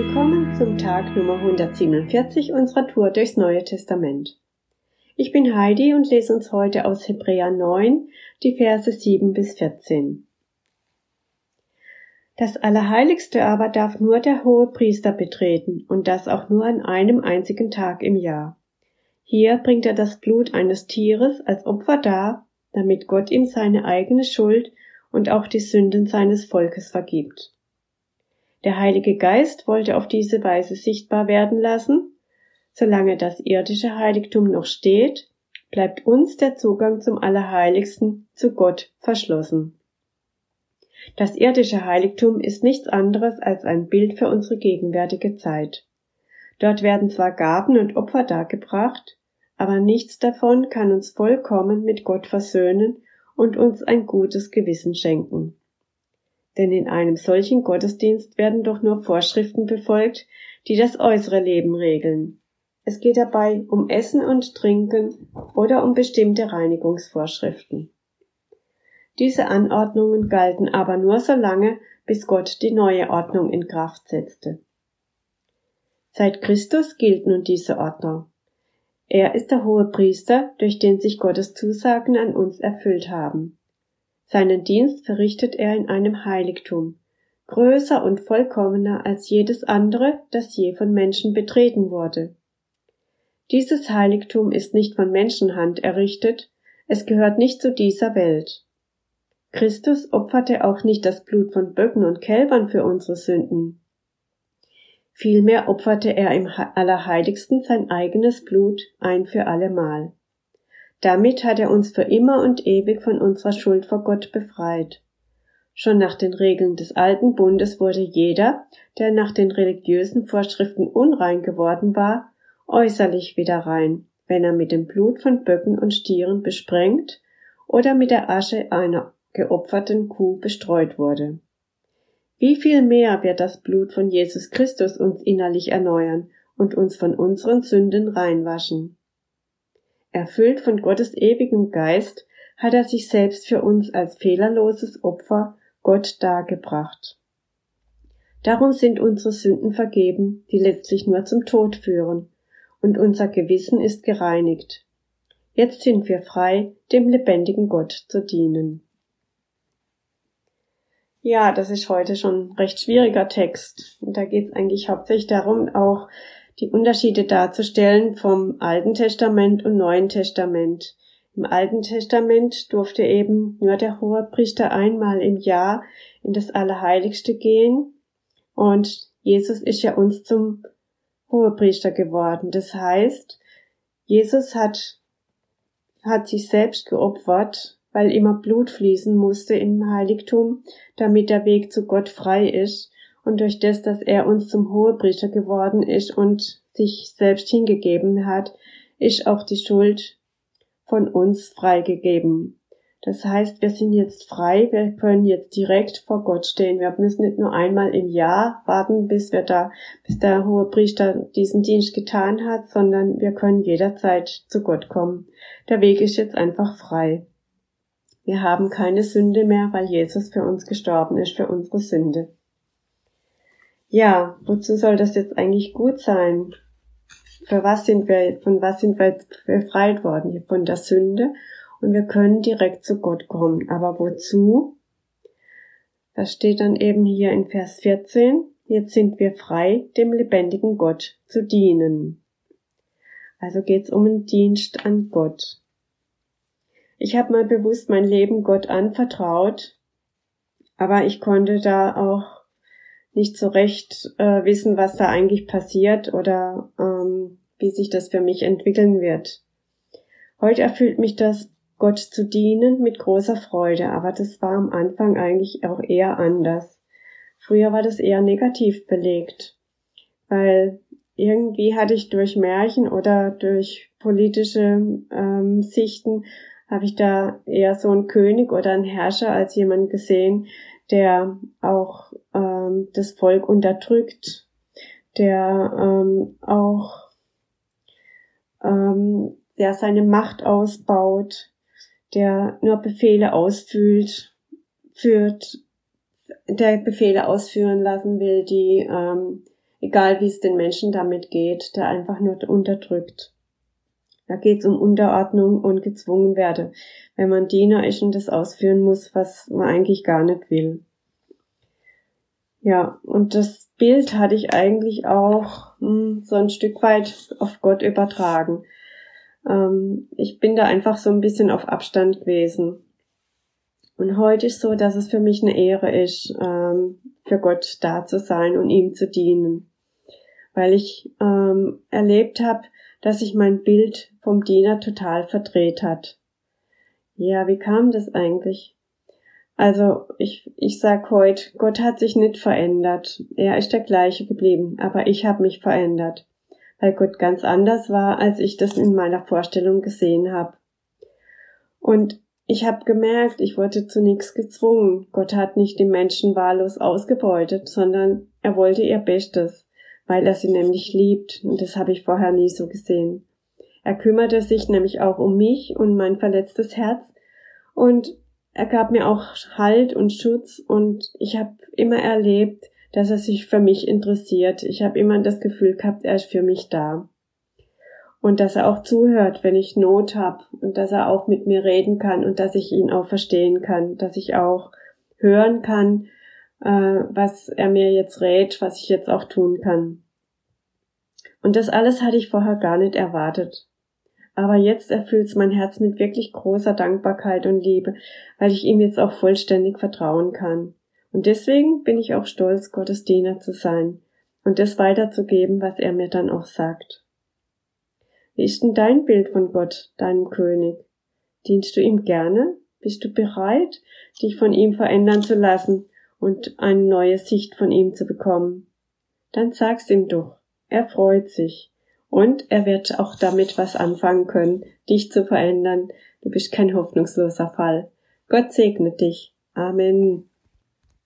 Willkommen zum Tag Nummer 147 unserer Tour durchs Neue Testament. Ich bin Heidi und lese uns heute aus Hebräer 9 die Verse 7 bis 14. Das Allerheiligste aber darf nur der hohe Priester betreten und das auch nur an einem einzigen Tag im Jahr. Hier bringt er das Blut eines Tieres als Opfer dar, damit Gott ihm seine eigene Schuld und auch die Sünden seines Volkes vergibt. Der Heilige Geist wollte auf diese Weise sichtbar werden lassen. Solange das irdische Heiligtum noch steht, bleibt uns der Zugang zum Allerheiligsten zu Gott verschlossen. Das irdische Heiligtum ist nichts anderes als ein Bild für unsere gegenwärtige Zeit. Dort werden zwar Gaben und Opfer dargebracht, aber nichts davon kann uns vollkommen mit Gott versöhnen und uns ein gutes Gewissen schenken denn in einem solchen Gottesdienst werden doch nur Vorschriften befolgt, die das äußere Leben regeln. Es geht dabei um Essen und Trinken oder um bestimmte Reinigungsvorschriften. Diese Anordnungen galten aber nur so lange, bis Gott die neue Ordnung in Kraft setzte. Seit Christus gilt nun diese Ordnung. Er ist der hohe Priester, durch den sich Gottes Zusagen an uns erfüllt haben. Seinen Dienst verrichtet er in einem Heiligtum, größer und vollkommener als jedes andere, das je von Menschen betreten wurde. Dieses Heiligtum ist nicht von Menschenhand errichtet, es gehört nicht zu dieser Welt. Christus opferte auch nicht das Blut von Böcken und Kälbern für unsere Sünden. Vielmehr opferte er im Allerheiligsten sein eigenes Blut ein für allemal. Damit hat er uns für immer und ewig von unserer Schuld vor Gott befreit. Schon nach den Regeln des alten Bundes wurde jeder, der nach den religiösen Vorschriften unrein geworden war, äußerlich wieder rein, wenn er mit dem Blut von Böcken und Stieren besprengt oder mit der Asche einer geopferten Kuh bestreut wurde. Wie viel mehr wird das Blut von Jesus Christus uns innerlich erneuern und uns von unseren Sünden reinwaschen. Erfüllt von Gottes ewigem Geist hat er sich selbst für uns als fehlerloses Opfer Gott dargebracht. Darum sind unsere Sünden vergeben, die letztlich nur zum Tod führen, und unser Gewissen ist gereinigt. Jetzt sind wir frei, dem lebendigen Gott zu dienen. Ja, das ist heute schon ein recht schwieriger Text. Und da geht es eigentlich hauptsächlich darum, auch die Unterschiede darzustellen vom Alten Testament und Neuen Testament. Im Alten Testament durfte eben nur der Hohepriester einmal im Jahr in das Allerheiligste gehen und Jesus ist ja uns zum Hohepriester geworden. Das heißt, Jesus hat, hat sich selbst geopfert, weil immer Blut fließen musste im Heiligtum, damit der Weg zu Gott frei ist und durch das, dass er uns zum Hohepriester geworden ist und sich selbst hingegeben hat, ist auch die Schuld von uns freigegeben. Das heißt, wir sind jetzt frei, wir können jetzt direkt vor Gott stehen. Wir müssen nicht nur einmal im Jahr warten, bis wir da, bis der hohe Priester diesen Dienst getan hat, sondern wir können jederzeit zu Gott kommen. Der Weg ist jetzt einfach frei. Wir haben keine Sünde mehr, weil Jesus für uns gestorben ist, für unsere Sünde. Ja, wozu soll das jetzt eigentlich gut sein? Für was sind wir, von was sind wir jetzt befreit worden? Von der Sünde. Und wir können direkt zu Gott kommen. Aber wozu? Das steht dann eben hier in Vers 14. Jetzt sind wir frei, dem lebendigen Gott zu dienen. Also geht's um einen Dienst an Gott. Ich habe mal bewusst mein Leben Gott anvertraut, aber ich konnte da auch nicht so recht äh, wissen, was da eigentlich passiert oder ähm, wie sich das für mich entwickeln wird. Heute erfüllt mich das, Gott zu dienen, mit großer Freude, aber das war am Anfang eigentlich auch eher anders. Früher war das eher negativ belegt, weil irgendwie hatte ich durch Märchen oder durch politische ähm, Sichten habe ich da eher so einen König oder einen Herrscher als jemand gesehen, der auch ähm, das Volk unterdrückt, der ähm, auch ähm, der seine Macht ausbaut, der nur Befehle ausführt, führt, der Befehle ausführen lassen will, die ähm, egal wie es den Menschen damit geht, der einfach nur unterdrückt. Da geht's um Unterordnung und gezwungen werde, wenn man Diener ist und das ausführen muss, was man eigentlich gar nicht will. Ja, und das Bild hatte ich eigentlich auch hm, so ein Stück weit auf Gott übertragen. Ähm, ich bin da einfach so ein bisschen auf Abstand gewesen. Und heute ist so, dass es für mich eine Ehre ist, ähm, für Gott da zu sein und ihm zu dienen. Weil ich ähm, erlebt habe, dass sich mein Bild vom Diener total verdreht hat. Ja, wie kam das eigentlich? Also ich, ich sag heute, Gott hat sich nicht verändert. Er ist der gleiche geblieben, aber ich habe mich verändert, weil Gott ganz anders war, als ich das in meiner Vorstellung gesehen habe. Und ich habe gemerkt, ich wurde zu nichts gezwungen. Gott hat nicht die Menschen wahllos ausgebeutet, sondern er wollte ihr Bestes, weil er sie nämlich liebt, und das habe ich vorher nie so gesehen. Er kümmerte sich nämlich auch um mich und mein verletztes Herz, und er gab mir auch Halt und Schutz und ich habe immer erlebt, dass er sich für mich interessiert. Ich habe immer das Gefühl gehabt, er ist für mich da. Und dass er auch zuhört, wenn ich Not habe und dass er auch mit mir reden kann und dass ich ihn auch verstehen kann, dass ich auch hören kann, äh, was er mir jetzt rät, was ich jetzt auch tun kann. Und das alles hatte ich vorher gar nicht erwartet. Aber jetzt erfüllt's mein Herz mit wirklich großer Dankbarkeit und Liebe, weil ich ihm jetzt auch vollständig vertrauen kann. Und deswegen bin ich auch stolz, Gottes Diener zu sein und das weiterzugeben, was er mir dann auch sagt. Wie ist denn dein Bild von Gott, deinem König? Dienst du ihm gerne? Bist du bereit, dich von ihm verändern zu lassen und eine neue Sicht von ihm zu bekommen? Dann sag's ihm doch. Er freut sich. Und er wird auch damit was anfangen können, dich zu verändern. Du bist kein hoffnungsloser Fall. Gott segne dich. Amen.